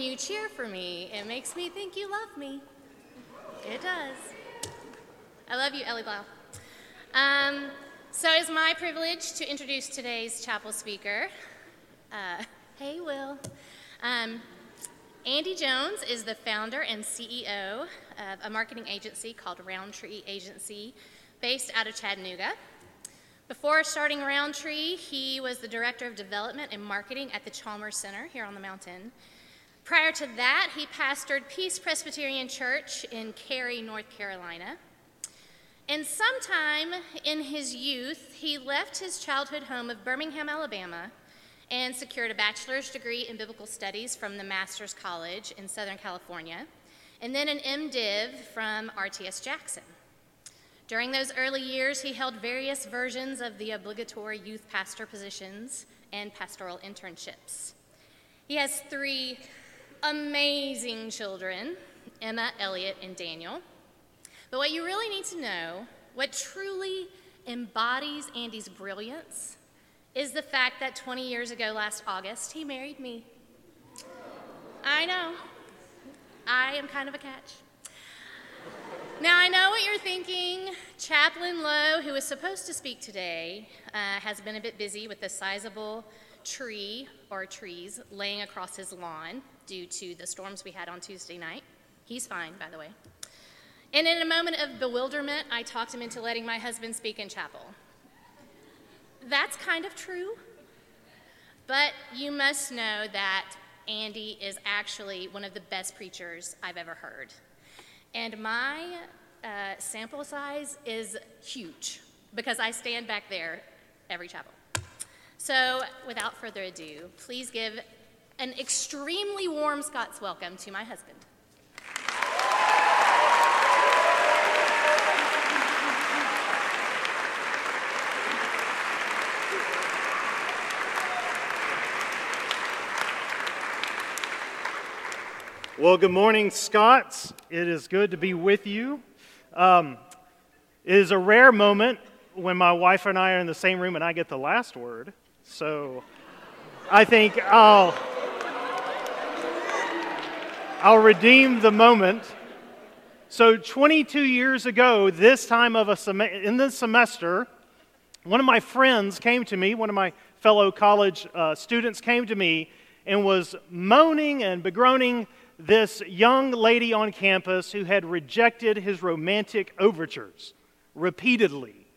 you cheer for me, it makes me think you love me. It does. I love you, Ellie Blau. Um, so it's my privilege to introduce today's chapel speaker. Uh, hey, Will. Um, Andy Jones is the founder and CEO of a marketing agency called Roundtree Agency, based out of Chattanooga. Before starting Roundtree, he was the director of development and marketing at the Chalmers Center here on the mountain. Prior to that, he pastored Peace Presbyterian Church in Cary, North Carolina. And sometime in his youth, he left his childhood home of Birmingham, Alabama, and secured a bachelor's degree in biblical studies from the Master's College in Southern California, and then an MDiv from RTS Jackson. During those early years, he held various versions of the obligatory youth pastor positions and pastoral internships. He has three amazing children Emma, Elliot, and Daniel. But what you really need to know, what truly embodies Andy's brilliance, is the fact that 20 years ago, last August, he married me. I know. I am kind of a catch. Now, I know what you're thinking. Chaplain Lowe, who is supposed to speak today, uh, has been a bit busy with a sizable tree or trees laying across his lawn due to the storms we had on Tuesday night. He's fine, by the way. And in a moment of bewilderment, I talked him into letting my husband speak in chapel. That's kind of true, but you must know that Andy is actually one of the best preachers I've ever heard. And my uh, sample size is huge because I stand back there every chapel. So, without further ado, please give an extremely warm Scots welcome to my husband. Well, good morning, Scots. It is good to be with you. Um, it is a rare moment when my wife and I are in the same room and I get the last word. So I think I'll, I'll redeem the moment. So 22 years ago, this time of a sem- in this semester, one of my friends came to me, one of my fellow college uh, students came to me and was moaning and begroaning this young lady on campus who had rejected his romantic overtures repeatedly.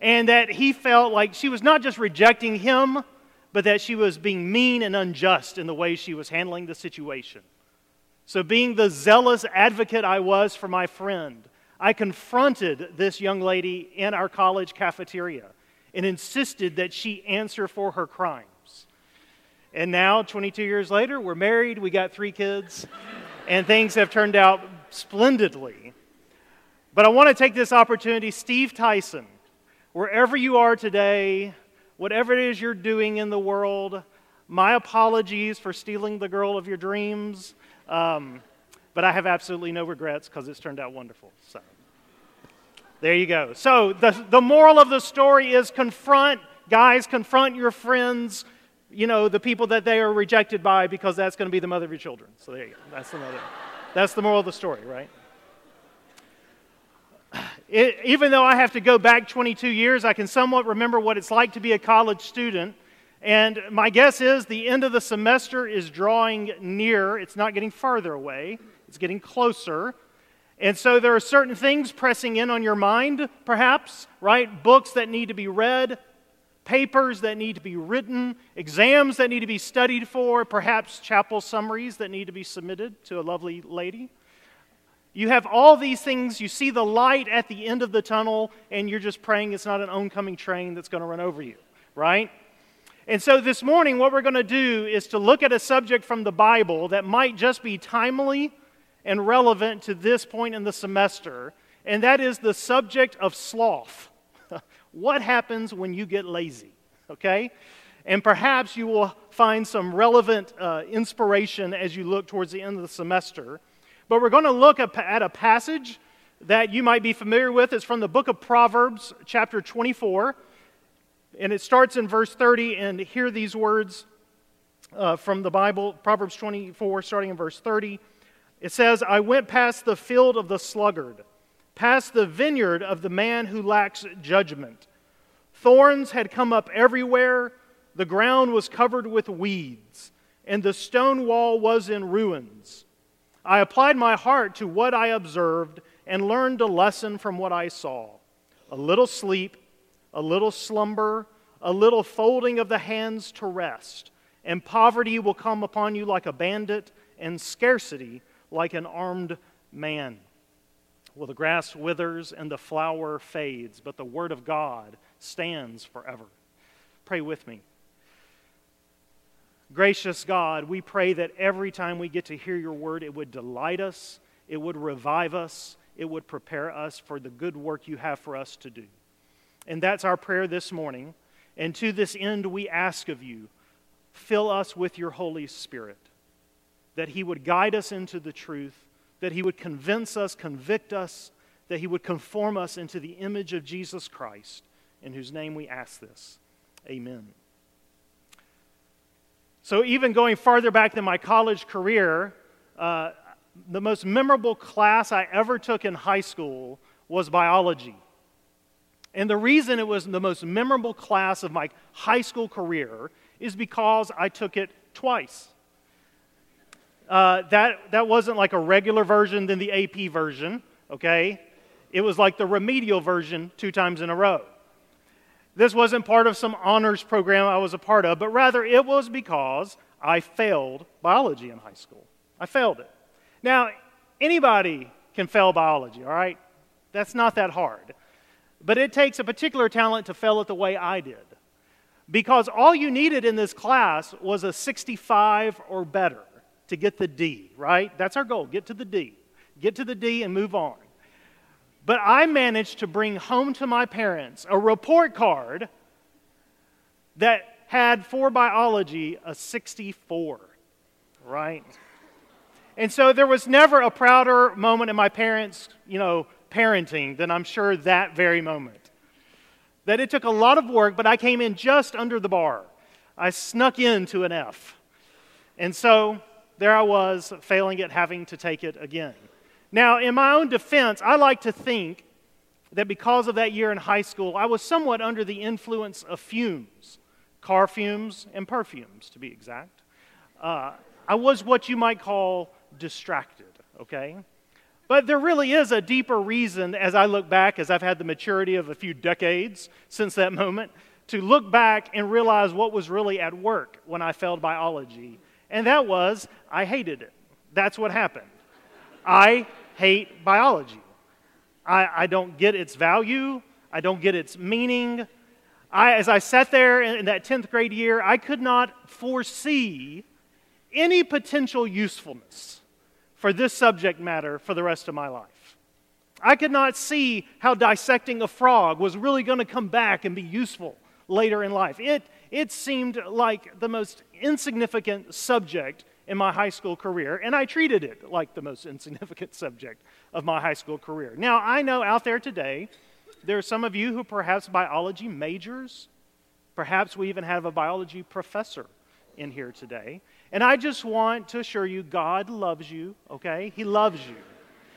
And that he felt like she was not just rejecting him, but that she was being mean and unjust in the way she was handling the situation. So, being the zealous advocate I was for my friend, I confronted this young lady in our college cafeteria and insisted that she answer for her crimes. And now, 22 years later, we're married, we got three kids, and things have turned out splendidly. But I want to take this opportunity, Steve Tyson, wherever you are today, whatever it is you're doing in the world, my apologies for stealing the girl of your dreams. Um, but I have absolutely no regrets because it's turned out wonderful. So, there you go. So, the, the moral of the story is confront, guys, confront your friends you know, the people that they are rejected by because that's going to be the mother of your children. So there you go. That's the mother. That's the moral of the story, right? It, even though I have to go back 22 years, I can somewhat remember what it's like to be a college student. And my guess is the end of the semester is drawing near. It's not getting farther away, it's getting closer. And so there are certain things pressing in on your mind, perhaps, right? Books that need to be read, papers that need to be written, exams that need to be studied for, perhaps chapel summaries that need to be submitted to a lovely lady. You have all these things, you see the light at the end of the tunnel, and you're just praying it's not an oncoming train that's going to run over you, right? And so this morning, what we're going to do is to look at a subject from the Bible that might just be timely and relevant to this point in the semester, and that is the subject of sloth what happens when you get lazy, okay? And perhaps you will find some relevant uh, inspiration as you look towards the end of the semester. But we're going to look at a passage that you might be familiar with. It's from the book of Proverbs, chapter 24. And it starts in verse 30, and hear these words uh, from the Bible, Proverbs 24, starting in verse 30. It says, I went past the field of the sluggard, past the vineyard of the man who lacks judgment. Thorns had come up everywhere, the ground was covered with weeds, and the stone wall was in ruins. I applied my heart to what I observed and learned a lesson from what I saw. A little sleep, a little slumber, a little folding of the hands to rest, and poverty will come upon you like a bandit, and scarcity like an armed man. Well, the grass withers and the flower fades, but the word of God stands forever. Pray with me. Gracious God, we pray that every time we get to hear your word, it would delight us, it would revive us, it would prepare us for the good work you have for us to do. And that's our prayer this morning. And to this end, we ask of you, fill us with your Holy Spirit, that He would guide us into the truth, that He would convince us, convict us, that He would conform us into the image of Jesus Christ, in whose name we ask this. Amen. So, even going farther back than my college career, uh, the most memorable class I ever took in high school was biology. And the reason it was the most memorable class of my high school career is because I took it twice. Uh, that, that wasn't like a regular version than the AP version, okay? It was like the remedial version two times in a row. This wasn't part of some honors program I was a part of, but rather it was because I failed biology in high school. I failed it. Now, anybody can fail biology, all right? That's not that hard. But it takes a particular talent to fail it the way I did. Because all you needed in this class was a 65 or better to get the D, right? That's our goal get to the D. Get to the D and move on. But I managed to bring home to my parents a report card that had for biology a 64, right? And so there was never a prouder moment in my parents, you know, parenting than I'm sure that very moment. That it took a lot of work, but I came in just under the bar. I snuck into an F. And so there I was, failing at having to take it again. Now, in my own defense, I like to think that because of that year in high school, I was somewhat under the influence of fumes, car fumes and perfumes, to be exact. Uh, I was what you might call distracted, okay? But there really is a deeper reason as I look back, as I've had the maturity of a few decades since that moment, to look back and realize what was really at work when I failed biology. And that was, I hated it. That's what happened. I hate biology. I, I don't get its value, I don't get its meaning. I, as I sat there in, in that 10th grade year, I could not foresee any potential usefulness for this subject matter for the rest of my life. I could not see how dissecting a frog was really going to come back and be useful later in life. It, it seemed like the most insignificant subject in my high school career, and I treated it like the most insignificant subject of my high school career. Now, I know out there today, there are some of you who perhaps biology majors. Perhaps we even have a biology professor in here today. And I just want to assure you God loves you, okay? He loves you.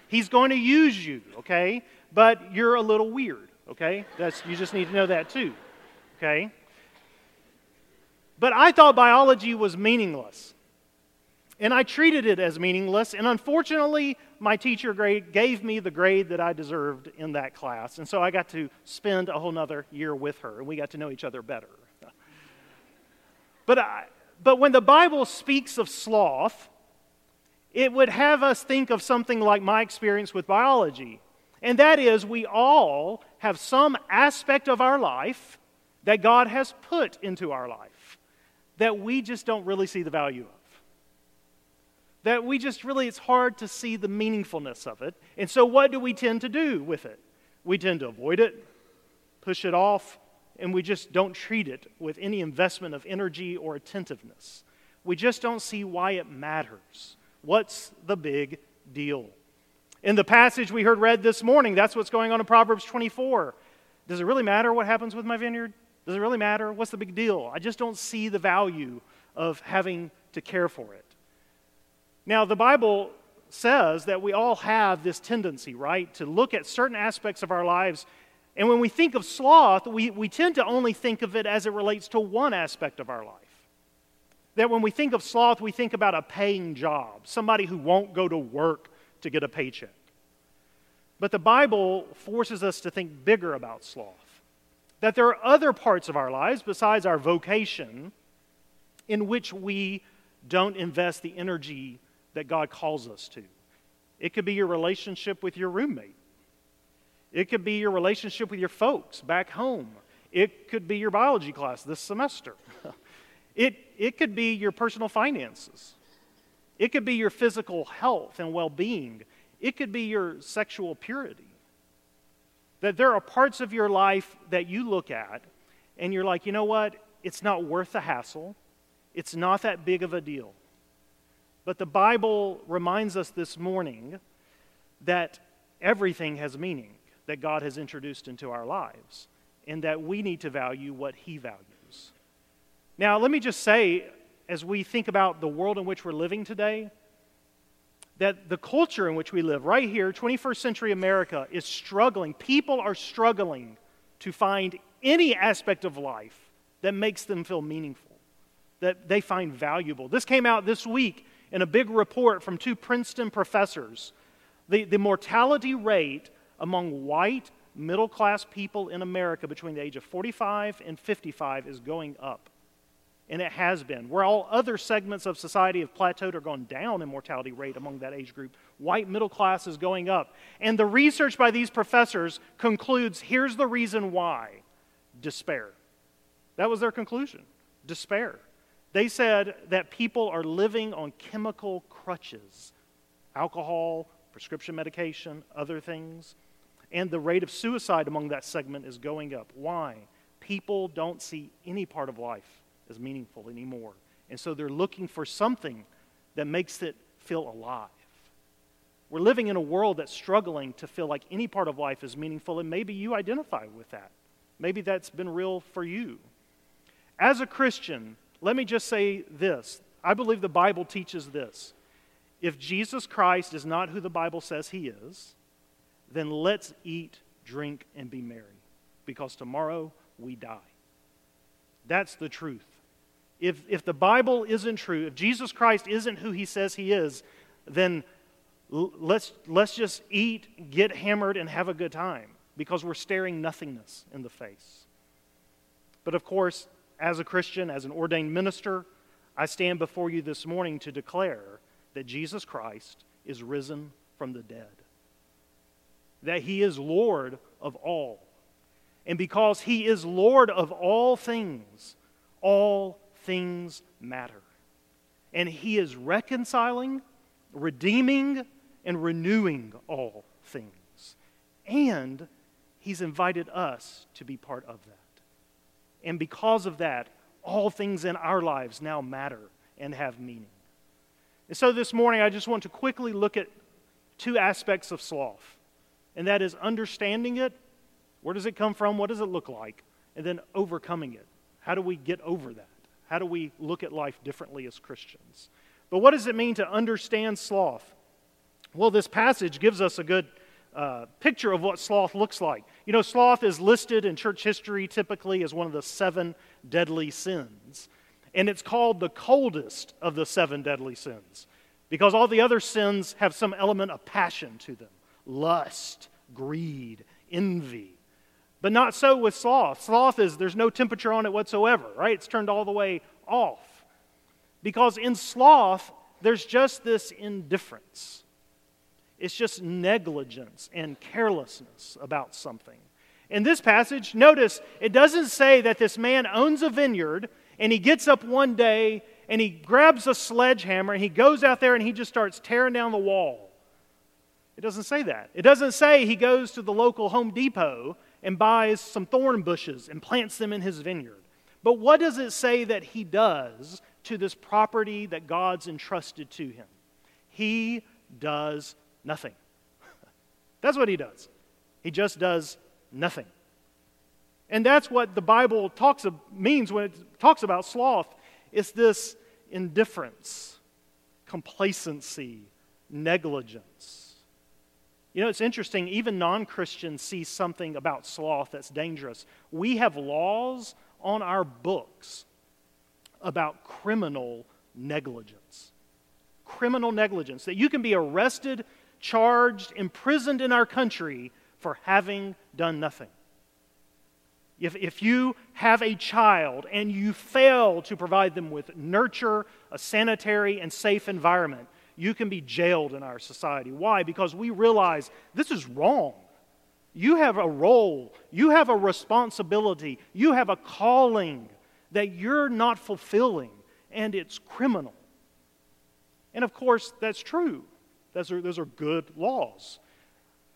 He's going to use you, okay? But you're a little weird, okay? That's you just need to know that too. Okay? But I thought biology was meaningless. And I treated it as meaningless, and unfortunately, my teacher grade gave me the grade that I deserved in that class. And so I got to spend a whole nother year with her, and we got to know each other better. But I, but when the Bible speaks of sloth, it would have us think of something like my experience with biology. And that is, we all have some aspect of our life that God has put into our life that we just don't really see the value of. That we just really, it's hard to see the meaningfulness of it. And so, what do we tend to do with it? We tend to avoid it, push it off, and we just don't treat it with any investment of energy or attentiveness. We just don't see why it matters. What's the big deal? In the passage we heard read this morning, that's what's going on in Proverbs 24. Does it really matter what happens with my vineyard? Does it really matter? What's the big deal? I just don't see the value of having to care for it. Now, the Bible says that we all have this tendency, right, to look at certain aspects of our lives. And when we think of sloth, we, we tend to only think of it as it relates to one aspect of our life. That when we think of sloth, we think about a paying job, somebody who won't go to work to get a paycheck. But the Bible forces us to think bigger about sloth. That there are other parts of our lives besides our vocation in which we don't invest the energy that God calls us to. It could be your relationship with your roommate, it could be your relationship with your folks back home, it could be your biology class this semester, it, it could be your personal finances, it could be your physical health and well being, it could be your sexual purity. That there are parts of your life that you look at and you're like, you know what? It's not worth the hassle. It's not that big of a deal. But the Bible reminds us this morning that everything has meaning that God has introduced into our lives and that we need to value what He values. Now, let me just say, as we think about the world in which we're living today, that the culture in which we live, right here, 21st century America, is struggling. People are struggling to find any aspect of life that makes them feel meaningful, that they find valuable. This came out this week in a big report from two Princeton professors, the, the mortality rate among white middle class people in America between the age of 45 and 55 is going up. And it has been. Where all other segments of society have plateaued or gone down in mortality rate among that age group, white middle class is going up. And the research by these professors concludes here's the reason why despair. That was their conclusion despair. They said that people are living on chemical crutches alcohol, prescription medication, other things. And the rate of suicide among that segment is going up. Why? People don't see any part of life as meaningful anymore. And so they're looking for something that makes it feel alive. We're living in a world that's struggling to feel like any part of life is meaningful, and maybe you identify with that. Maybe that's been real for you. As a Christian, let me just say this I believe the Bible teaches this. If Jesus Christ is not who the Bible says he is, then let's eat, drink, and be merry, because tomorrow we die. That's the truth. If, if the Bible isn't true, if Jesus Christ isn't who he says he is, then let's, let's just eat, get hammered, and have a good time because we're staring nothingness in the face. But of course, as a Christian, as an ordained minister, I stand before you this morning to declare that Jesus Christ is risen from the dead, that he is Lord of all. And because he is Lord of all things, all things matter. And he is reconciling, redeeming, and renewing all things. And he's invited us to be part of that. And because of that, all things in our lives now matter and have meaning. And so this morning, I just want to quickly look at two aspects of sloth, and that is understanding it. Where does it come from? What does it look like? And then overcoming it. How do we get over that? How do we look at life differently as Christians? But what does it mean to understand sloth? Well, this passage gives us a good uh, picture of what sloth looks like. You know, sloth is listed in church history typically as one of the seven deadly sins. And it's called the coldest of the seven deadly sins because all the other sins have some element of passion to them lust, greed, envy. But not so with sloth. Sloth is, there's no temperature on it whatsoever, right? It's turned all the way off. Because in sloth, there's just this indifference. It's just negligence and carelessness about something. In this passage, notice it doesn't say that this man owns a vineyard and he gets up one day and he grabs a sledgehammer and he goes out there and he just starts tearing down the wall. It doesn't say that. It doesn't say he goes to the local Home Depot and buys some thorn bushes and plants them in his vineyard. But what does it say that he does to this property that God's entrusted to him? He does nothing. that's what he does. He just does nothing. And that's what the Bible talks of, means when it talks about sloth. It's this indifference, complacency, negligence. You know, it's interesting, even non Christians see something about sloth that's dangerous. We have laws on our books about criminal negligence. Criminal negligence, that you can be arrested, charged, imprisoned in our country for having done nothing. If, if you have a child and you fail to provide them with nurture, a sanitary and safe environment, you can be jailed in our society. Why? Because we realize this is wrong. You have a role, you have a responsibility, you have a calling that you're not fulfilling, and it's criminal. And of course, that's true. Those are, those are good laws.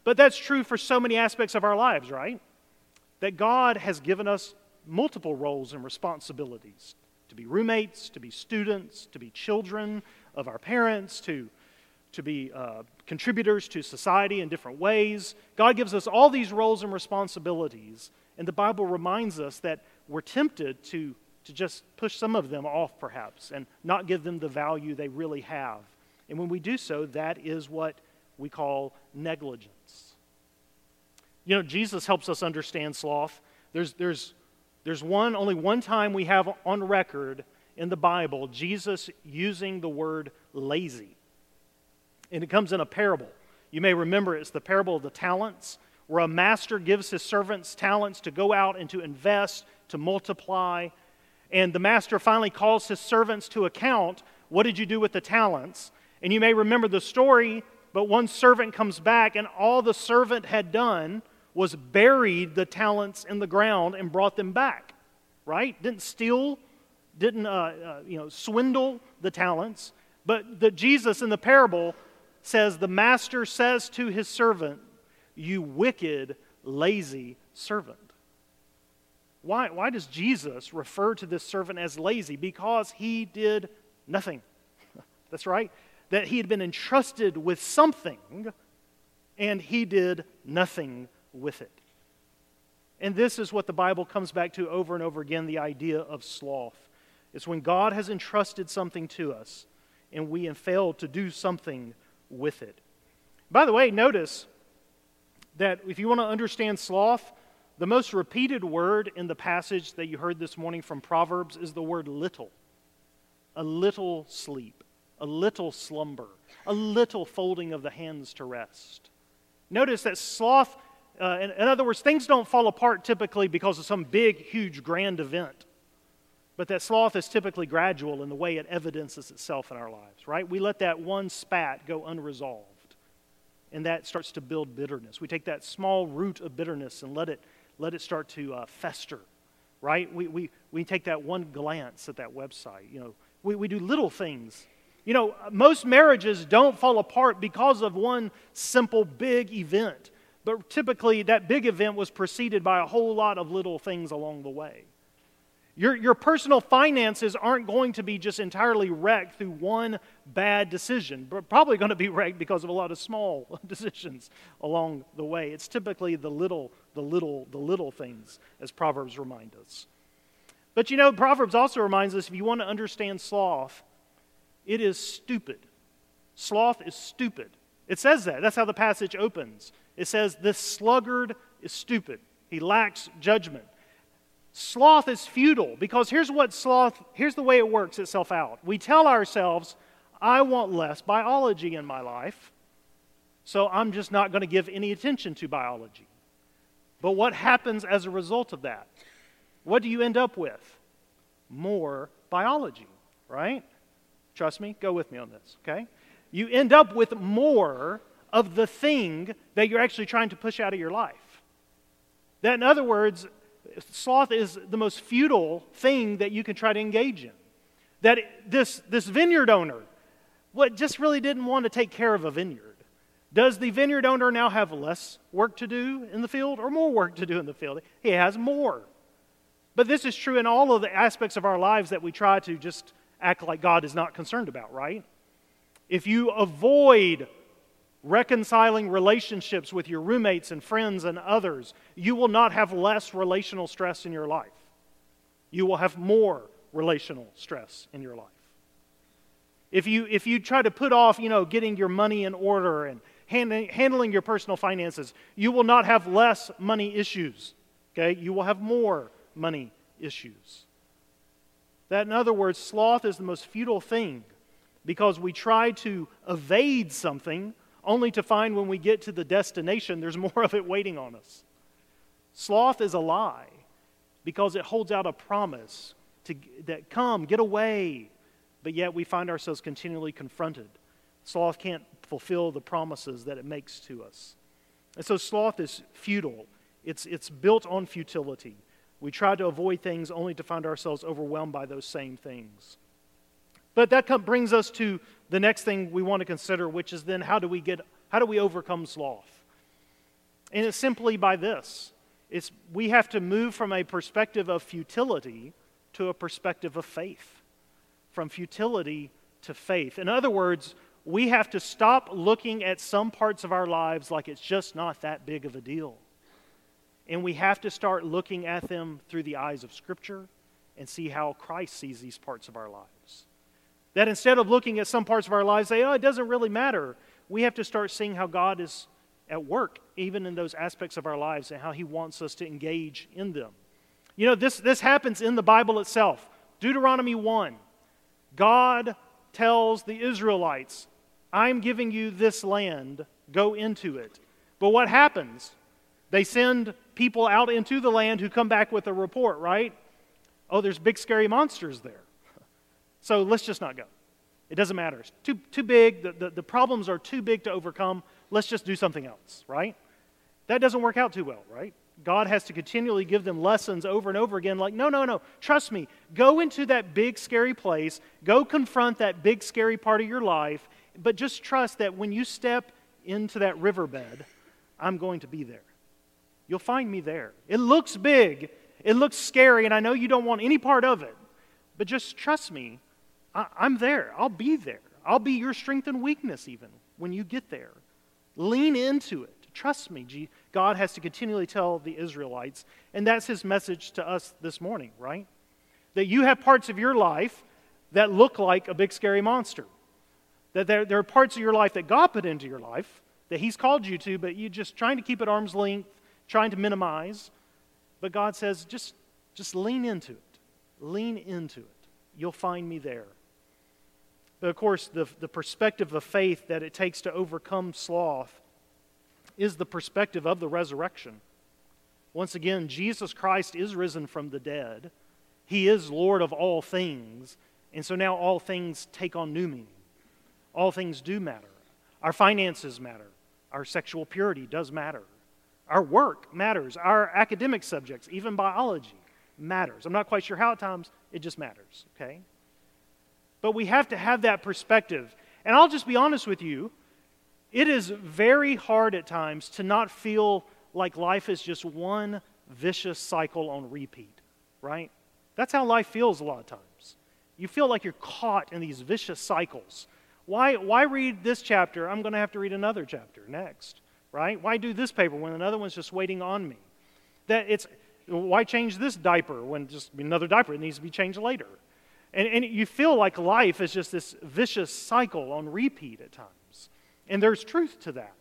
But that's true for so many aspects of our lives, right? That God has given us multiple roles and responsibilities to be roommates, to be students, to be children of our parents, to, to be uh, contributors to society in different ways. God gives us all these roles and responsibilities, and the Bible reminds us that we're tempted to, to just push some of them off, perhaps, and not give them the value they really have. And when we do so, that is what we call negligence. You know, Jesus helps us understand sloth. There's, there's, there's one, only one time we have on record in the Bible Jesus using the word lazy. And it comes in a parable. You may remember it's the parable of the talents, where a master gives his servants talents to go out and to invest, to multiply. And the master finally calls his servants to account what did you do with the talents? And you may remember the story, but one servant comes back, and all the servant had done was buried the talents in the ground and brought them back, right? Didn't steal, didn't uh, uh, you know, swindle the talents. But that Jesus in the parable says, The master says to his servant, You wicked, lazy servant. Why, why does Jesus refer to this servant as lazy? Because he did nothing. That's right. That he had been entrusted with something and he did nothing with it. And this is what the Bible comes back to over and over again the idea of sloth. It's when God has entrusted something to us and we have failed to do something with it. By the way, notice that if you want to understand sloth, the most repeated word in the passage that you heard this morning from Proverbs is the word little. A little sleep, a little slumber, a little folding of the hands to rest. Notice that sloth, uh, in, in other words, things don't fall apart typically because of some big, huge, grand event. But that sloth is typically gradual in the way it evidences itself in our lives, right? We let that one spat go unresolved, and that starts to build bitterness. We take that small root of bitterness and let it, let it start to uh, fester, right? We, we, we take that one glance at that website. You know, we, we do little things. You know, most marriages don't fall apart because of one simple big event, but typically that big event was preceded by a whole lot of little things along the way. Your, your personal finances aren't going to be just entirely wrecked through one bad decision, but probably going to be wrecked because of a lot of small decisions along the way. It's typically the little, the little, the little things, as Proverbs remind us. But you know, Proverbs also reminds us if you want to understand sloth, it is stupid. Sloth is stupid. It says that. That's how the passage opens. It says, This sluggard is stupid. He lacks judgment. Sloth is futile because here's what sloth, here's the way it works itself out. We tell ourselves, I want less biology in my life, so I'm just not going to give any attention to biology. But what happens as a result of that? What do you end up with? More biology, right? Trust me, go with me on this, okay? You end up with more of the thing that you're actually trying to push out of your life. That, in other words, sloth is the most futile thing that you can try to engage in. That this, this vineyard owner, what just really didn't want to take care of a vineyard. Does the vineyard owner now have less work to do in the field or more work to do in the field? He has more. But this is true in all of the aspects of our lives that we try to just act like God is not concerned about, right? If you avoid reconciling relationships with your roommates and friends and others, you will not have less relational stress in your life. You will have more relational stress in your life. If you, if you try to put off, you know, getting your money in order and handling, handling your personal finances, you will not have less money issues. Okay? You will have more money issues. That, in other words, sloth is the most futile thing because we try to evade something only to find when we get to the destination there's more of it waiting on us. Sloth is a lie because it holds out a promise to, that come, get away, but yet we find ourselves continually confronted. Sloth can't fulfill the promises that it makes to us. And so sloth is futile, it's, it's built on futility. We try to avoid things only to find ourselves overwhelmed by those same things. But that brings us to the next thing we want to consider, which is then how do we get how do we overcome sloth? And it's simply by this. It's we have to move from a perspective of futility to a perspective of faith. From futility to faith. In other words, we have to stop looking at some parts of our lives like it's just not that big of a deal. And we have to start looking at them through the eyes of Scripture and see how Christ sees these parts of our lives. That instead of looking at some parts of our lives, say, oh, it doesn't really matter, we have to start seeing how God is at work, even in those aspects of our lives, and how He wants us to engage in them. You know, this, this happens in the Bible itself. Deuteronomy 1. God tells the Israelites, I'm giving you this land, go into it. But what happens? They send people out into the land who come back with a report, right? Oh, there's big scary monsters there. So let's just not go. It doesn't matter. It's too, too big. The, the, the problems are too big to overcome. Let's just do something else, right? That doesn't work out too well, right? God has to continually give them lessons over and over again, like, no, no, no, trust me. Go into that big, scary place. Go confront that big, scary part of your life. But just trust that when you step into that riverbed, I'm going to be there. You'll find me there. It looks big, it looks scary, and I know you don't want any part of it. But just trust me, I, am there. I'll be there. I'll be your strength and weakness even when you get there. Lean into it. Trust me. God has to continually tell the Israelites, and that's his message to us this morning, right? That you have parts of your life that look like a big scary monster. That there, there are parts of your life that God put into your life that He's called you to, but you're just trying to keep at arm's length, trying to minimize. But God says, just, just lean into it. Lean into it. You'll find me there. But of course, the, the perspective of faith that it takes to overcome sloth is the perspective of the resurrection. Once again, Jesus Christ is risen from the dead. He is Lord of all things. And so now all things take on new meaning. All things do matter. Our finances matter. Our sexual purity does matter. Our work matters. Our academic subjects, even biology, matters. I'm not quite sure how at times, it just matters, okay? But we have to have that perspective. And I'll just be honest with you, it is very hard at times to not feel like life is just one vicious cycle on repeat, right? That's how life feels a lot of times. You feel like you're caught in these vicious cycles. Why, why read this chapter? I'm going to have to read another chapter next, right? Why do this paper when another one's just waiting on me? That it's why change this diaper when just another diaper needs to be changed later? And, and you feel like life is just this vicious cycle on repeat at times. And there's truth to that.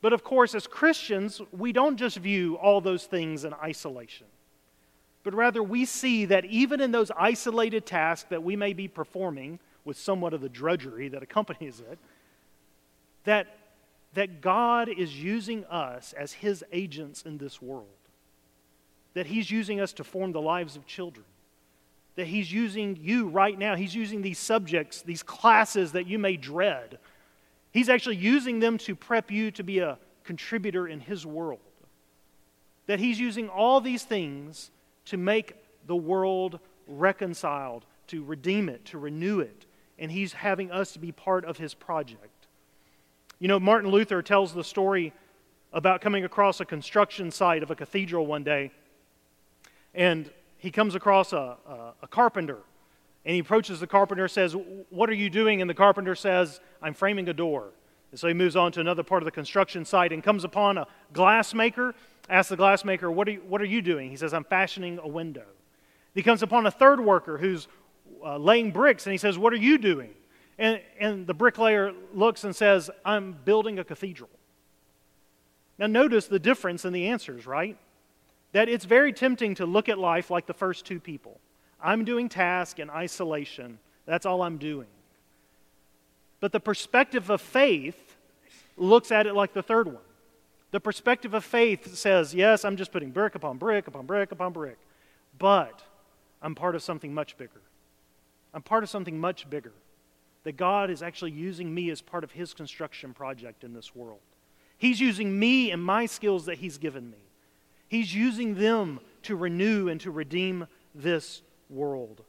But of course, as Christians, we don't just view all those things in isolation, but rather we see that even in those isolated tasks that we may be performing, with somewhat of the drudgery that accompanies it, that, that God is using us as His agents in this world. That He's using us to form the lives of children. That He's using you right now. He's using these subjects, these classes that you may dread. He's actually using them to prep you to be a contributor in His world. That He's using all these things to make the world reconciled, to redeem it, to renew it, and he's having us to be part of his project. You know, Martin Luther tells the story about coming across a construction site of a cathedral one day, and he comes across a, a, a carpenter, and he approaches the carpenter, says, What are you doing? And the carpenter says, I'm framing a door. And so he moves on to another part of the construction site and comes upon a glassmaker, asks the glassmaker, what are, you, what are you doing? He says, I'm fashioning a window. He comes upon a third worker who's uh, laying bricks, and he says, What are you doing? And, and the bricklayer looks and says, I'm building a cathedral. Now, notice the difference in the answers, right? That it's very tempting to look at life like the first two people. I'm doing task in isolation. That's all I'm doing. But the perspective of faith looks at it like the third one. The perspective of faith says, yes, I'm just putting brick upon brick upon brick upon brick, but I'm part of something much bigger. I'm part of something much bigger. That God is actually using me as part of His construction project in this world. He's using me and my skills that He's given me. He's using them to renew and to redeem this world.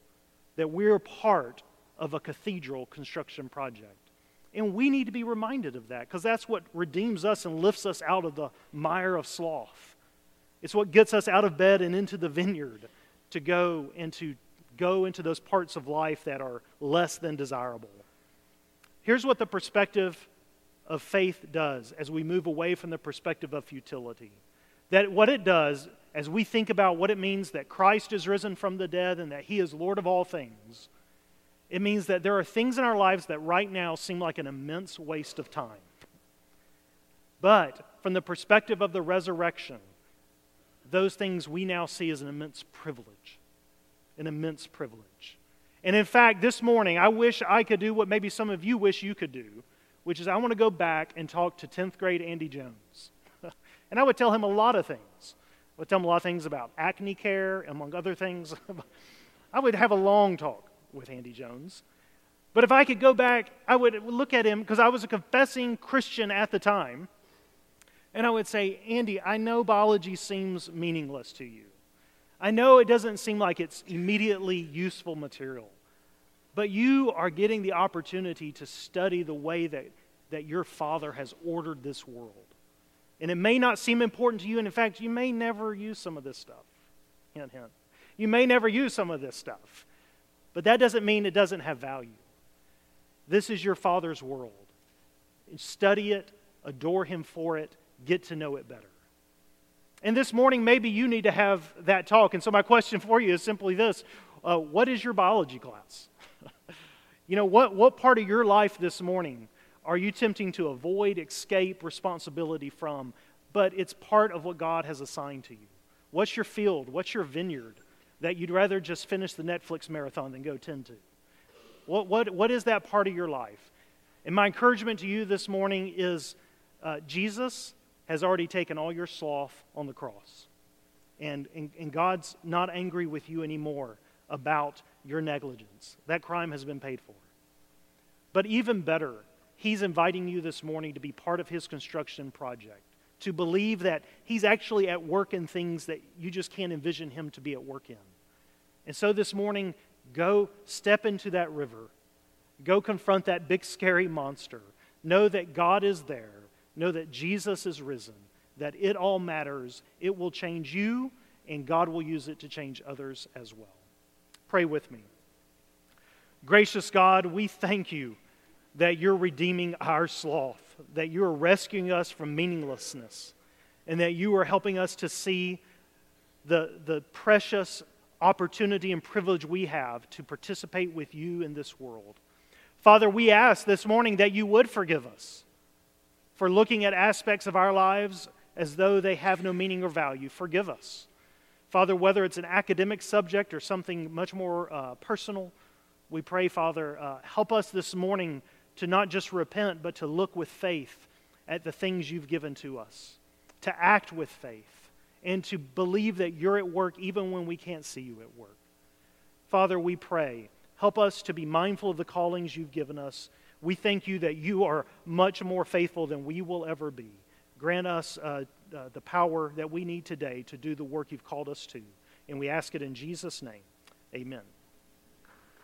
That we're part of a cathedral construction project. And we need to be reminded of that because that's what redeems us and lifts us out of the mire of sloth. It's what gets us out of bed and into the vineyard to go and to go into those parts of life that are less than desirable. Here's what the perspective of faith does as we move away from the perspective of futility. That what it does, as we think about what it means that Christ is risen from the dead and that he is Lord of all things, it means that there are things in our lives that right now seem like an immense waste of time. But from the perspective of the resurrection, those things we now see as an immense privilege. An immense privilege. And in fact, this morning, I wish I could do what maybe some of you wish you could do, which is I want to go back and talk to 10th grade Andy Jones. And I would tell him a lot of things. I would tell him a lot of things about acne care, among other things. I would have a long talk with Andy Jones. But if I could go back, I would look at him because I was a confessing Christian at the time. And I would say, Andy, I know biology seems meaningless to you. I know it doesn't seem like it's immediately useful material. But you are getting the opportunity to study the way that, that your Father has ordered this world. And it may not seem important to you, and in fact, you may never use some of this stuff. Hint, hint. You may never use some of this stuff. But that doesn't mean it doesn't have value. This is your Father's world. Study it, adore Him for it, get to know it better. And this morning, maybe you need to have that talk. And so, my question for you is simply this uh, What is your biology class? you know, what, what part of your life this morning are you tempting to avoid, escape responsibility from, but it's part of what God has assigned to you? What's your field? What's your vineyard that you'd rather just finish the Netflix marathon than go tend to? What, what, what is that part of your life? And my encouragement to you this morning is uh, Jesus has already taken all your sloth on the cross. And, and, and God's not angry with you anymore about your negligence. That crime has been paid for. But even better, He's inviting you this morning to be part of His construction project, to believe that He's actually at work in things that you just can't envision Him to be at work in. And so this morning, go step into that river. Go confront that big, scary monster. Know that God is there. Know that Jesus is risen, that it all matters. It will change you, and God will use it to change others as well. Pray with me. Gracious God, we thank you that you're redeeming our sloth, that you are rescuing us from meaninglessness, and that you are helping us to see the, the precious opportunity and privilege we have to participate with you in this world. Father, we ask this morning that you would forgive us for looking at aspects of our lives as though they have no meaning or value. Forgive us. Father, whether it's an academic subject or something much more uh, personal, we pray, Father, uh, help us this morning to not just repent, but to look with faith at the things you've given to us, to act with faith, and to believe that you're at work even when we can't see you at work. Father, we pray, help us to be mindful of the callings you've given us. We thank you that you are much more faithful than we will ever be. Grant us uh, uh, the power that we need today to do the work you've called us to. And we ask it in Jesus' name. Amen.